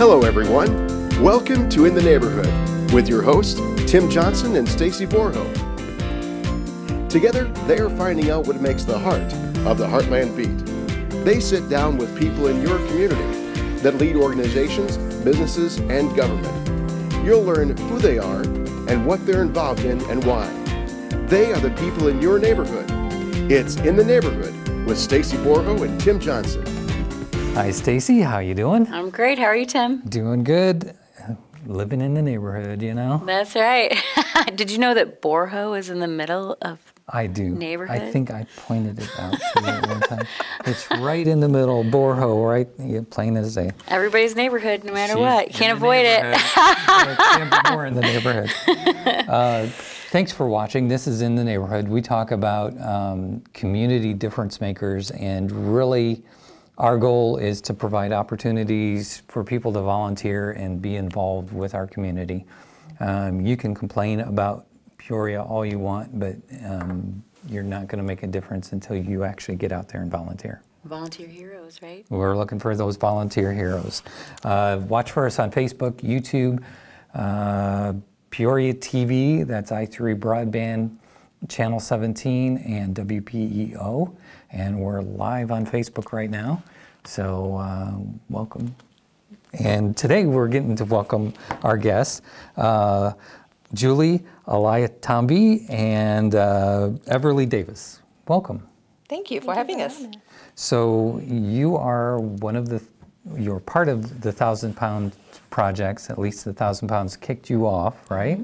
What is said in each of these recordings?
Hello, everyone. Welcome to In the Neighborhood with your hosts, Tim Johnson and Stacy Borho. Together, they are finding out what makes the heart of the Heartland beat. They sit down with people in your community that lead organizations, businesses, and government. You'll learn who they are and what they're involved in and why. They are the people in your neighborhood. It's In the Neighborhood with Stacy Borho and Tim Johnson. Hi, Stacy. How you doing? I'm great. How are you, Tim? Doing good. Living in the neighborhood, you know. That's right. Did you know that Borho is in the middle of? I do. Neighborhood? I think I pointed it out to you one time. It's right in the middle, Borho, right? Yeah, plain as day. Everybody's neighborhood, no matter She's what. Can't avoid it. neighborhood. Yeah, can't be more in the neighborhood. Uh, thanks for watching. This is in the neighborhood. We talk about um, community difference makers, and really, our goal is to provide opportunities for people to volunteer and be involved with our community. Um, you can complain about Peoria all you want, but um, you're not going to make a difference until you actually get out there and volunteer. Volunteer heroes, right? We're looking for those volunteer heroes. Uh, watch for us on Facebook, YouTube, uh, Peoria TV, that's i3 Broadband, Channel 17, and WPEO. And we're live on Facebook right now. So, uh, welcome. And today we're getting to welcome our guests, uh, Julie Alayatambi and uh, Everly Davis. Welcome. Thank you for having us. So you are one of the, you're part of the thousand pound projects, at least the thousand pounds kicked you off, right?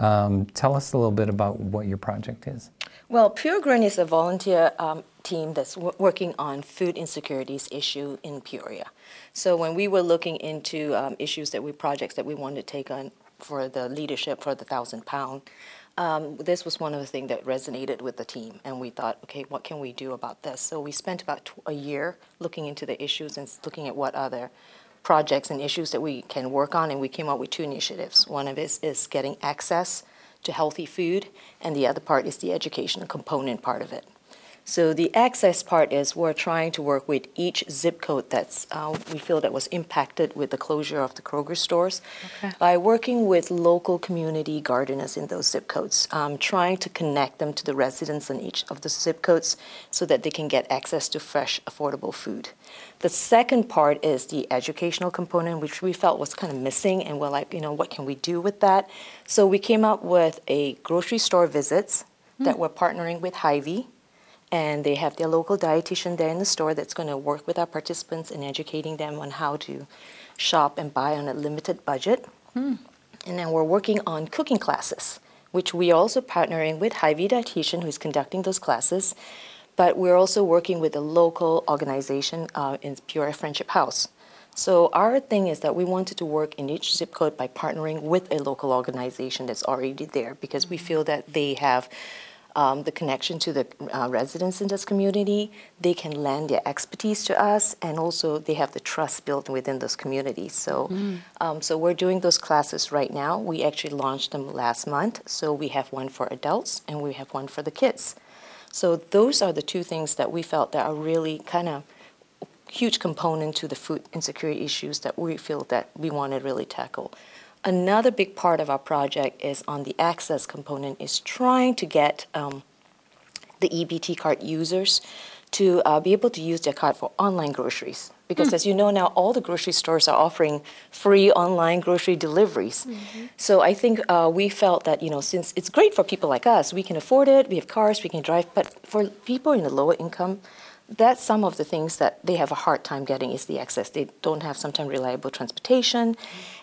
Um, tell us a little bit about what your project is. Well, Peoria Grown is a volunteer um, team that's w- working on food insecurities issue in Peoria. So when we were looking into um, issues that we projects that we wanted to take on for the leadership for the thousand pound, um, this was one of the things that resonated with the team, and we thought, okay, what can we do about this? So we spent about tw- a year looking into the issues and looking at what other projects and issues that we can work on, and we came up with two initiatives. One of it is getting access to healthy food, and the other part is the educational component part of it. So the access part is we're trying to work with each zip code that's uh, we feel that was impacted with the closure of the Kroger stores Okay. by working with local community gardeners in those zip codes, um, trying to connect them to the residents in each of the zip codes so that they can get access to fresh, affordable food. The second part is the educational component, which we felt was kind of missing, and we're like, you know, what can we do with that? So we came up with a grocery store visits that we're partnering with Hy-Vee and they have their local dietitian there in the store that's going to work with our participants in educating them on how to shop and buy on a limited budget. And then we're working on cooking classes, which we are also partnering with Hy-Vee dietitian who's conducting those classes. But we're also working with a local organization uh, in Pure Friendship House. So our thing is that we wanted to work in each zip code by partnering with a local organization that's already there because we feel that they have um, the connection to the uh, residents in this community. They can lend their expertise to us, and also they have the trust built within those communities. So, um, so we're doing those classes right now. We actually launched them last month. So we have one for adults and we have one for the kids. So those are the two things that we felt that are really kind of huge component to the food insecurity issues that we feel that we want to really tackle. Another big part of our project is on the access component is trying to get um, the EBT card users to uh, be able to use their card for online groceries. Because as you know now, all the grocery stores are offering free online grocery deliveries. So I think uh, we felt that, you know, since it's great for people like us, we can afford it, we have cars, we can drive, but for people in the lower income, that's some of the things that they have a hard time getting is the access. They don't have sometimes reliable transportation,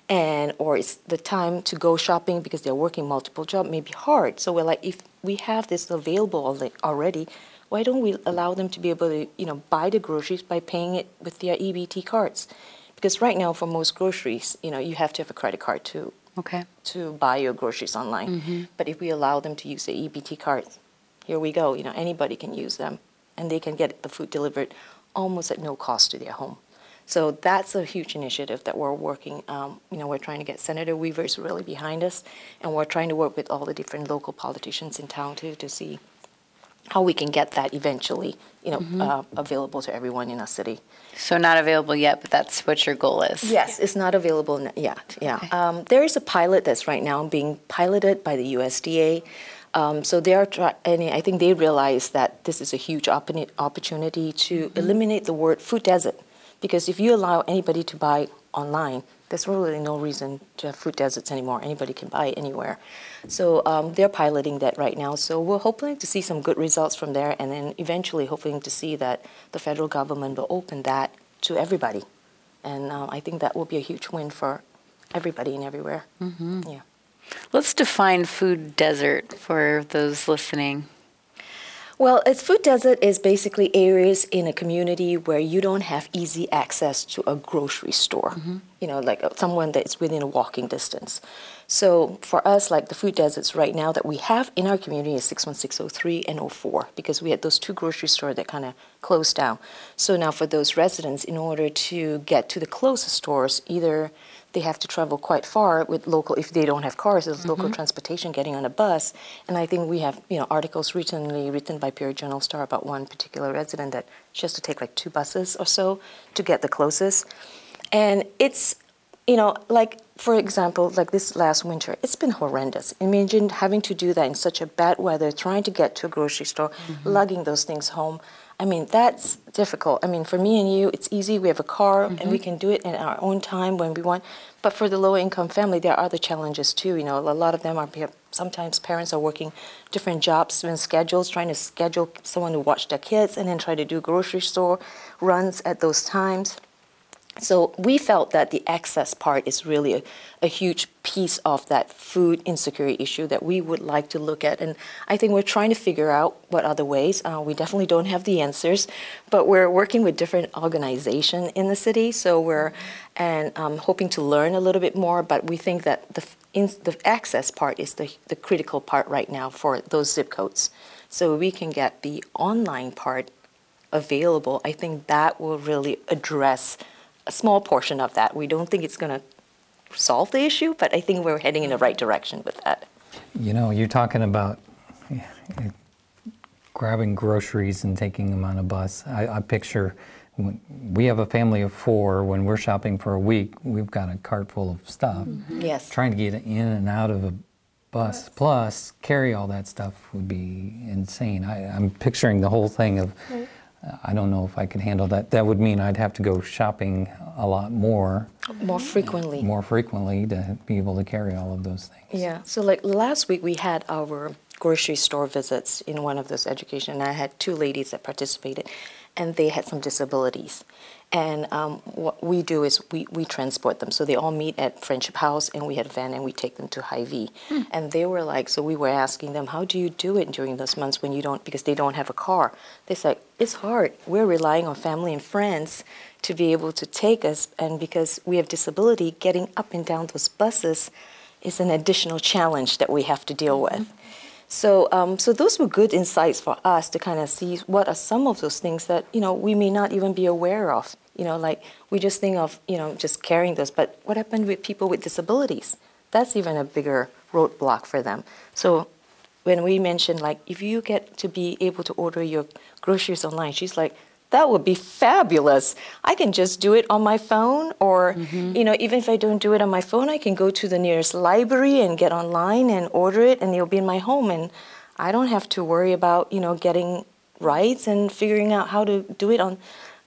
and or it's the time to go shopping because they're working multiple jobs may be hard. So we're like, if we have this available already, why don't we allow them to be able to, you know, buy the groceries by paying it with their EBT cards? Because right now, for most groceries, you know, you have to have a credit card to Okay. to buy your groceries online. Mm-hmm. But if we allow them to use the EBT cards, here we go. You know, anybody can use them, and they can get the food delivered almost at no cost to their home. So that's a huge initiative that we're working. Um, you know, we're trying to get Senator Weaver's really behind us, and we're trying to work with all the different local politicians in town too to see how we can get that eventually, you know, uh, available to everyone in our city. So not available yet, but that's what your goal is. Yes, it's not available yet. Yeah, um, there is a pilot that's right now being piloted by the USDA. Um, so they are, try- and I think they realize that this is a huge oppor- opportunity to eliminate the word food desert, because if you allow anybody to buy online, there's really no reason to have food deserts anymore. Anybody can buy it anywhere. So um, they're piloting that right now. So we're hoping to see some good results from there, and then eventually hoping to see that the federal government will open that to everybody. And um, I think that will be a huge win for everybody and everywhere. Mm-hmm. Yeah. Let's define food desert for those listening. Well, a food desert is basically areas in a community where you don't have easy access to a grocery store. You know, like uh, someone that's within a walking distance. So for us, like the food deserts right now that we have in our community is 61603 and 04 because we had those two grocery stores that kind of closed down. So now for those residents, in order to get to the closest stores, either they have to travel quite far with local if they don't have cars there's local mm-hmm. transportation getting on a bus. And i think we have you know articles recently written by Peoria journal star about one particular resident that she has to take like two buses or so to get the closest. And it's you know like for example like this last winter it's been horrendous. Imagine having to do that in such a bad weather trying to get to a grocery store mm-hmm. lugging those things home I mean, that's difficult. I mean, for me and you, it's easy. We have a car and we mm-hmm. can do it in our own time when we want. But for the low income family, there are other challenges too. You know, a lot of them are sometimes parents are working different jobs and schedules, trying to schedule someone to watch their kids and then try to do grocery store runs at those times. So we felt that the access part is really a, a, huge piece of that food insecurity issue that we would like to look at. And I think we're trying to figure out what other ways. Uh, we definitely don't have the answers, but we're working with different organizations in the city. So we're and um, hoping to learn a little bit more. But we think that the in, the access part is the the critical part right now for those zip codes. So we can get the online part available. I think that will really address a small portion of that. We don't think it's going to solve the issue, but I think we're heading in the right direction with that. You know, you're talking about grabbing groceries and taking them on a bus. I, I picture we have a family of four. When we're shopping for a week, we've got a cart full of stuff. Mm-hmm. Yes. Trying to get in and out of a bus plus carry all that stuff would be insane. I, I'm picturing the whole thing of. I don't know if I could handle that. That would mean I'd have to go shopping a lot more, More frequently. more frequently to be able to carry all of those things. Yeah. So like last week we had our grocery store visits in one of those education, and I had two ladies that participated, and they had some disabilities. And um, what we do is we, we transport them. So they all meet at Friendship House, and we had a van, and we take them to Hy-Vee. And they were like, so we were asking them, how do you do it during those months when you don't, because they don't have a car? They said, it's hard. We're relying on family and friends to be able to take us, and because we have disability, getting up and down those buses is an additional challenge that we have to deal with. So, um, so those were good insights for us to kind of see what are some of those things that you know we may not even be aware of. You know, like we just think of you know just carrying those, but what happened with people with disabilities? That's even a bigger roadblock for them. So, when we mentioned like if you get to be able to order your groceries online, she's like, that would be fabulous. I can just do it on my phone, or mm-hmm. you know, even if I don't do it on my phone, I can go to the nearest library and get online and order it, and it'll be in my home, and I don't have to worry about you know getting rides and figuring out how to do it on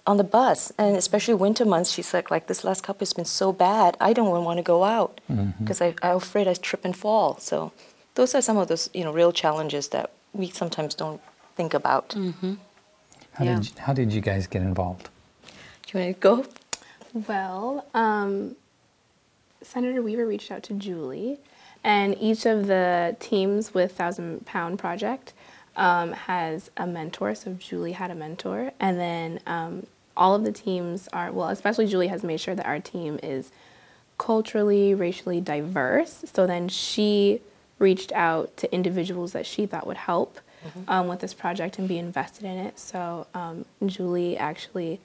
on the bus. And especially winter months, she's like, like this last couple has been so bad, I don't want to go out mm-hmm. because I I'm afraid I trip and fall. So those are some of those you know real challenges that we sometimes don't think about. Mm-hmm. How, Yeah. did, you- how did you guys get involved? Do you want to go? Well, um, Senator Weaver reached out to Julie, and each of the teams with Thousand Pound Project um, has a mentor. So Julie had a mentor, and then um, all of the teams are well, especially Julie has made sure that our team is culturally, racially diverse. So then she reached out to individuals that she thought would help um, with this project and be invested in it. So um, Julie actually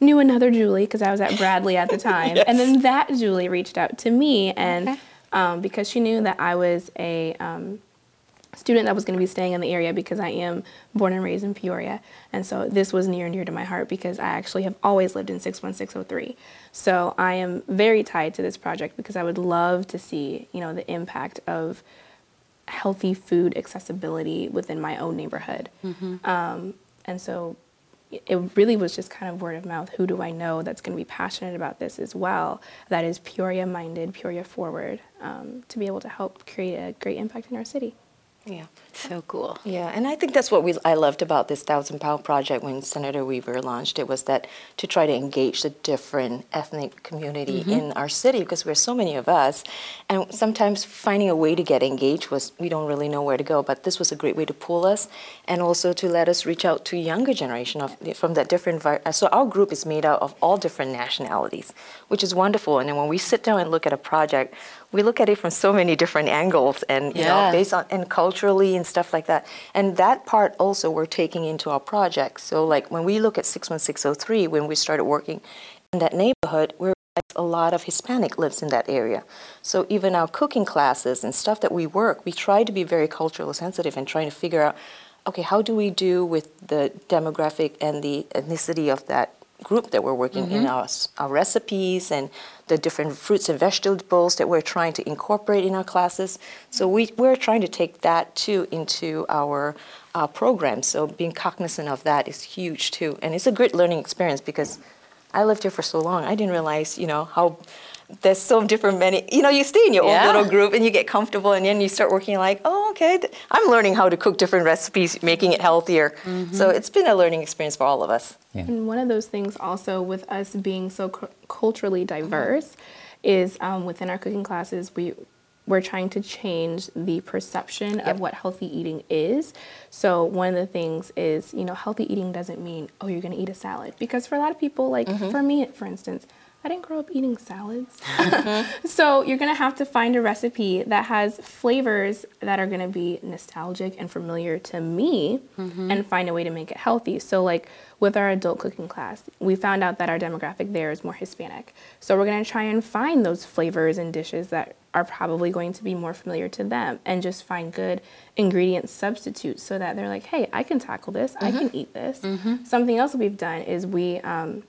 knew another Julie because I was at Bradley at the time, and then that Julie reached out to me, and um, because she knew that I was a um, student that was going to be staying in the area because I am born and raised in Peoria. And so this was near and dear to my heart because I actually have always lived in 61603. So I am very tied to this project because I would love to see, you know, the impact of healthy food accessibility within my own neighborhood. Um, and so it really was just kind of word of mouth. Who do I know that's going to be passionate about this as well? That is Peoria minded, Peoria forward, um, to be able to help create a great impact in our city. Yeah. So cool. Yeah, and I think that's what we I loved about this Thousand Pound Project when Senator Weaver launched it was that to try to engage the different ethnic community mm-hmm. in our city because we're so many of us, and sometimes finding a way to get engaged was we don't really know where to go. But this was a great way to pull us, and also to let us reach out to younger generation of from that different. So our group is made out of all different nationalities, which is wonderful. And then when we sit down and look at a project, we look at it from so many different angles, and you Yeah. know, based on and culturally and stuff like that. And that part also we're taking into our project. So like when we look at 61603, when we started working in that neighborhood, we're a lot of Hispanic lives in that area. So even our cooking classes and stuff that we work, we try to be very culturally sensitive and trying to figure out, okay, how do we do with the demographic and the ethnicity of that group that we're working in our, our recipes and the different fruits and vegetables that we're trying to incorporate in our classes. So we, we're trying to take that too into our uh, program. So being cognizant of that is huge too. And it's a great learning experience because I lived here for so long. I didn't realize, you know, how there's so different many, you know, you stay in your Yeah. own little group and you get comfortable and then you start working like, oh, okay, I'm learning how to cook different recipes, making it healthier. Mm-hmm. So it's been a learning experience for all of us. And one of those things also with us being so cu- culturally diverse mm-hmm. is um, within our cooking classes, we we're trying to change the perception Yep. of what healthy eating is. So one of the things is, you know, healthy eating doesn't mean oh you're going to eat a salad because for a lot of people, like mm-hmm. for me, for instance. I didn't grow up eating salads. so you're going to have to find a recipe that has flavors that are going to be nostalgic and familiar to me mm-hmm. and find a way to make it healthy. So like with our adult cooking class, we found out that our demographic there is more Hispanic. So we're going to try and find those flavors and dishes that are probably going to be more familiar to them and just find good ingredient substitutes so that they're like, hey, I can tackle this. I can mm-hmm. eat this. Mm-hmm. Something else we've done is we, um,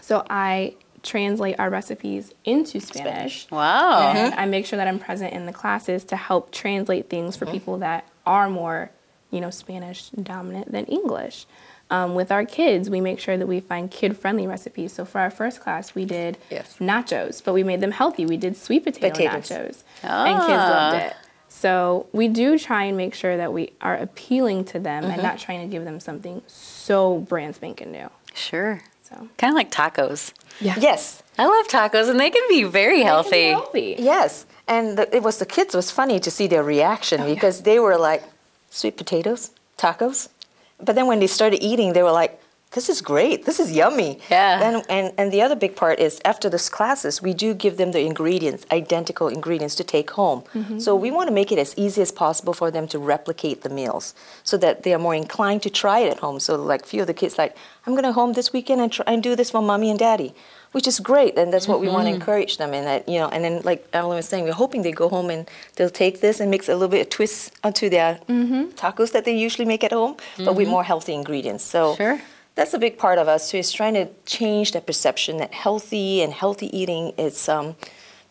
so I translate our recipes into Spanish. Wow. And mm-hmm. I make sure that I'm present in the classes to help translate things for mm-hmm. people that are more, you know, Spanish dominant than English. Um, with our kids, we make sure that we find kid-friendly recipes. So for our first class, we did Yes. nachos, but we made them healthy. We did sweet potato Potatoes. nachos, and kids ah. loved it. So we do try and make sure that we are appealing to them and mm-hmm. not trying to give them something so brand spanking new. Sure. So Kind of like tacos. yeah, Yes, I love tacos, and they can be very healthy. healthy. yes. And the, it was the kids, it was funny to see their reaction because they were like, sweet potatoes, tacos. But then when they started eating, they were like, this is great. This is yummy. Yeah. Then, and, and the other big part is after this classes, we do give them the ingredients, identical ingredients to take home. Mm-hmm. So we want to make it as easy as possible for them to replicate the meals so that they are more inclined to try it at home. So like few of the kids like, I'm going to home this weekend and try and do this for mommy and daddy. Which is great, and that's what we want to mm-hmm. encourage them in. That you know, and then like Alan was saying, we're hoping they go home and they'll take this and mix a little bit of twist onto their mm-hmm. tacos that they usually make at home, but with more healthy ingredients. So Sure. That's a big part of us too, is trying to change that perception that healthy and healthy eating is um,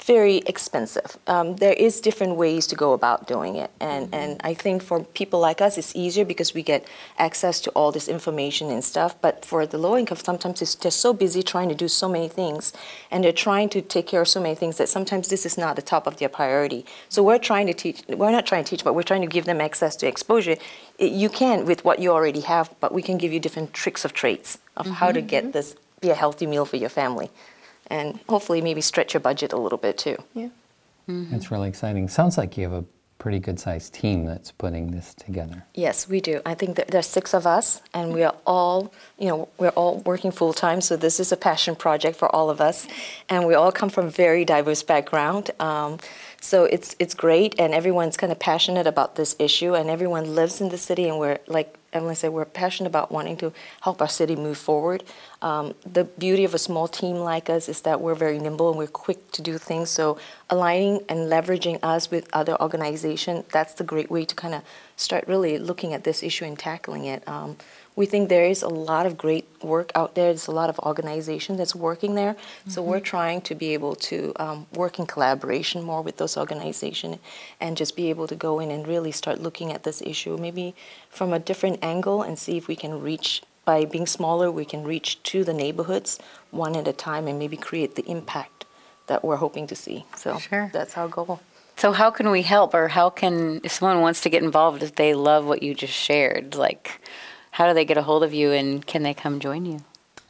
very expensive. Um, there is different ways to go about doing it, and and I think for people like us, it's easier because we get access to all this information and stuff. But for the low income, sometimes it's, they're so busy trying to do so many things, and they're trying to take care of so many things that sometimes this is not the top of their priority. So we're trying to teach. We're not trying to teach, but we're trying to give them access to exposure. It- you can with what you already have, but we can give you different tricks of traits of how to get this be a healthy meal for your family, and hopefully maybe stretch your budget a little bit too. Yeah. It's really exciting. Sounds like you have a pretty good sized team that's putting this together. Yes, we do. I think that there's six of us, and we are all, you know, we're all working full time. So this is a passion project for all of us, and we all come from very diverse background. Um, so it's it's great, and everyone's kind of passionate about this issue, and everyone lives in the city, and we're like Evelyn said, we're passionate about wanting to help our city move forward. Um, the beauty of a small team like us is that we're very nimble and we're quick to do things. So aligning and leveraging us with other organizations, that's the great way to kind of start really looking at this issue and tackling it. Um, we think there is a lot of great work out there. There's a lot of organization that's working there. So we're trying to be able to um, work in collaboration more with those organizations and just be able to go in and really start looking at this issue maybe from a different angle and see if we can reach by being smaller we can reach to the neighborhoods one at a time and maybe create the impact that we're hoping to see. So Sure. that's our goal. So how can we help, or how can if someone wants to get involved if they love what you just shared? Like, how do they get a hold of you, and can they come join you?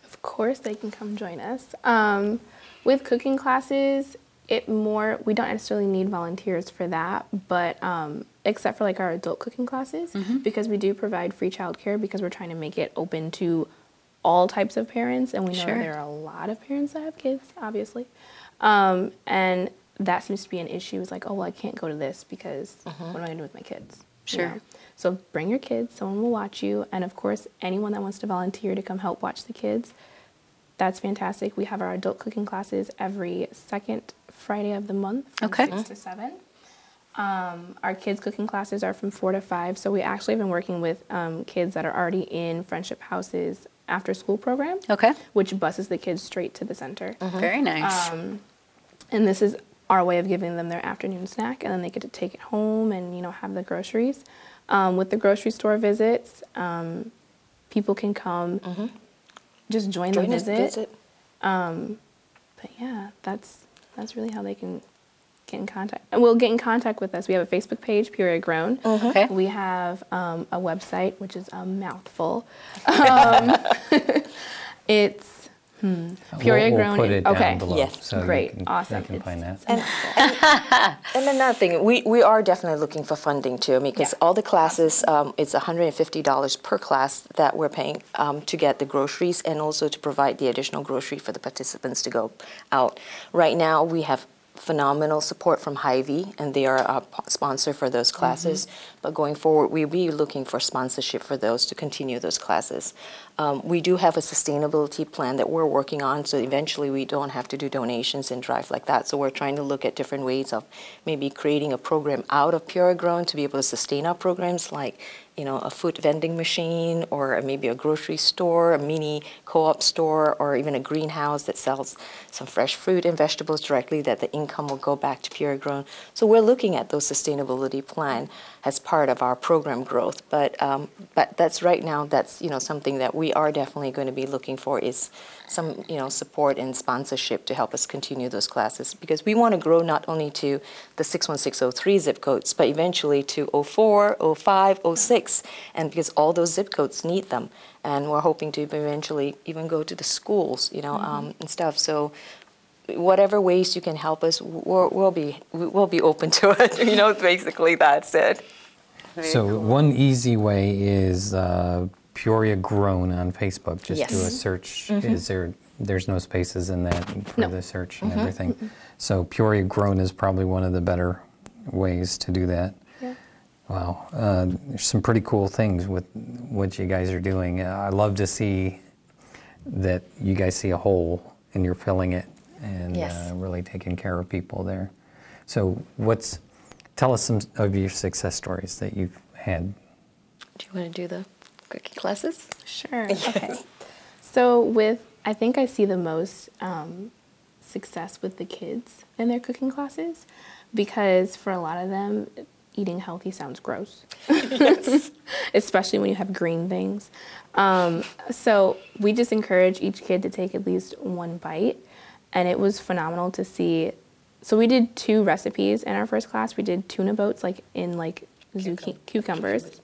Of course, they can come join us. Um, with cooking classes, it more we don't necessarily need volunteers for that, but um, except for like our adult cooking classes, because we do provide free childcare because we're trying to make it open to all types of parents, and we know Sure. there are a lot of parents that have kids, obviously, um, and that seems to be an issue. It's like, oh well, I can't go to this because what am I gonna do with my kids? you Sure. know? So bring your kids, someone will watch you. And of course, anyone that wants to volunteer to come help watch the kids, that's fantastic. We have our adult cooking classes every second Friday of the month from Okay. 6 to 7. Um, our kids' cooking classes are from 4 to 5. So we actually have been working with um, kids that are already in Friendship House's after school program, Okay. which buses the kids straight to the center. Very nice. And this is our way of giving them their afternoon snack, and then they get to take it home and you know have the groceries. Um, with the grocery store visits, um, people can come, just join, Join the us, visit. visit. But yeah, that's that's really how they can get in contact. And we'll get in contact with us. We have a Facebook page, Peoria Grown. Okay. We have um, a website, which is a mouthful. Um, it's hmm, Peoria we'll, Grown. We'll put it down okay. below. Yes. So you Great. can- Awesome. They can find that. And, and another thing, we, we are definitely looking for funding too. I mean, because Yeah. all the classes, um, it's $150 per class that we're paying um, to get the groceries and also to provide the additional grocery for the participants to go out. Right now, we have phenomenal support from Hy-Vee, and they are a sponsor for those classes. But going forward, we'll be looking for sponsorship for those to continue those classes. Um, we do have a sustainability plan that we're working on, so eventually we don't have to do donations and drive like that. So we're trying to look at different ways of maybe creating a program out of Peoria Grown to be able to sustain our programs, like you know a food vending machine or maybe a grocery store, a mini co-op store, or even a greenhouse that sells some fresh fruit and vegetables directly. That the income will go back to Peoria Grown. So we're looking at those sustainability plan as part of our program growth. But um, but that's right now. That's you know something that we are definitely going to be looking for is some you know support and sponsorship to help us continue those classes because we want to grow not only to the 61603 zip codes but eventually to 04, 05, 06 and because all those zip codes need them and we're hoping to eventually even go to the schools you know um, and stuff so whatever ways you can help us we'll, we'll be we'll be open to it you know basically that's it So one easy way is uh, Peoria Grown on Facebook. Just do a search. Yes. search. Is there? There's no spaces in that for No. the search and everything. So Peoria Grown is probably one of the better ways to do that. Yeah. Wow, uh, there's some pretty cool things with what you guys are doing. Uh, I love to see that you guys see a hole and you're filling it and Yes. uh, really taking care of people there. So what's tell us some of your success stories that you've had. do you want to do the cookie classes Sure. Okay. So with, I think I see the most um, success with the kids in their cooking classes because for a lot of them, eating healthy sounds gross. Especially when you have green things. Um, so we just encourage each kid to take at least one bite. And it was phenomenal to see. So we did two recipes in our first class. We did tuna boats, like in like zucchini, cucumbers,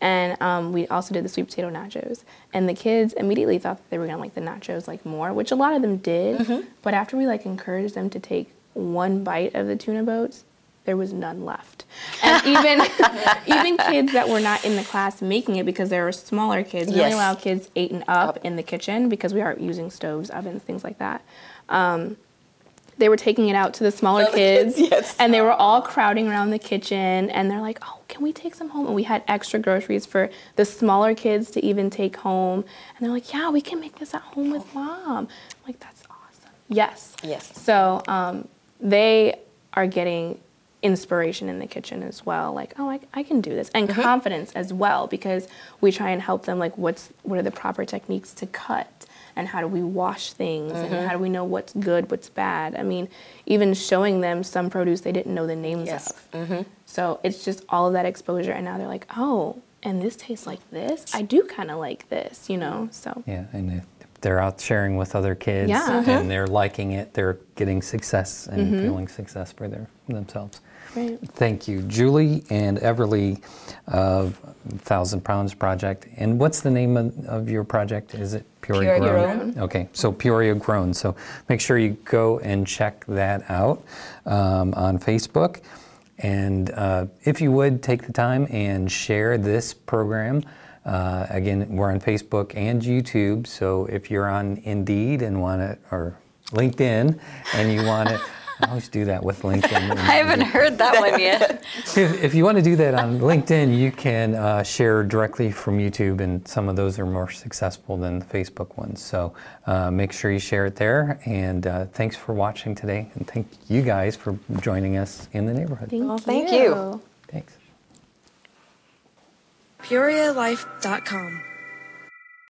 and um, we also did the sweet potato nachos. And the kids immediately thought that they were gonna like the nachos like more, which a lot of them did. But after we like encouraged them to take one bite of the tuna boats, there was none left. And even even kids that were not in the class making it because there were smaller kids, we only allow kids eight and up, Up. in the kitchen because we are using stoves, ovens, things like that. Um, they were taking it out to the smaller Other kids, kids, yes. and they were all crowding around the kitchen, and they're like, "Oh, can we take some home?" And we had extra groceries for the smaller kids to even take home, and they're like, "Yeah, we can make this at home with mom." I'm like, "That's awesome." Yes. Yes. So um, they are getting inspiration in the kitchen as well. Like oh i, I can do this. And mm-hmm. confidence as well because we try and help them like what's what are the proper techniques to cut? And how do we wash things? And mm-hmm. how do we know what's good what's bad? I mean even showing them some produce they didn't know the names Yes. of. Mm-hmm. So it's just all of that exposure and now they're like oh and this tastes like this? I do kind of like this you know? So Yeah, and if they're out sharing with other kids Yeah. and they're liking it, they're getting success and feeling success for their themselves. Right. Thank you, Julie and Everly of Thousand Pounds Project. And what's the name of, of your project? Is it Peoria, Peoria Grown? Okay, so Peoria Grown. So make sure you go and check that out um, on Facebook. And uh, if you would take the time and share this program. Uh, again, we're on Facebook and YouTube. So if you're on Indeed and want to, or LinkedIn, and you want to, I always do that with LinkedIn. I haven't heard that one yet. If, if you want to do that on LinkedIn, you can uh, share directly from YouTube, and some of those are more successful than the Facebook ones. So uh, make sure you share it there. And uh, thanks for watching today, and thank you guys for joining us in the neighborhood. thank, Well, thank you. Thanks. PeoriaLife.com.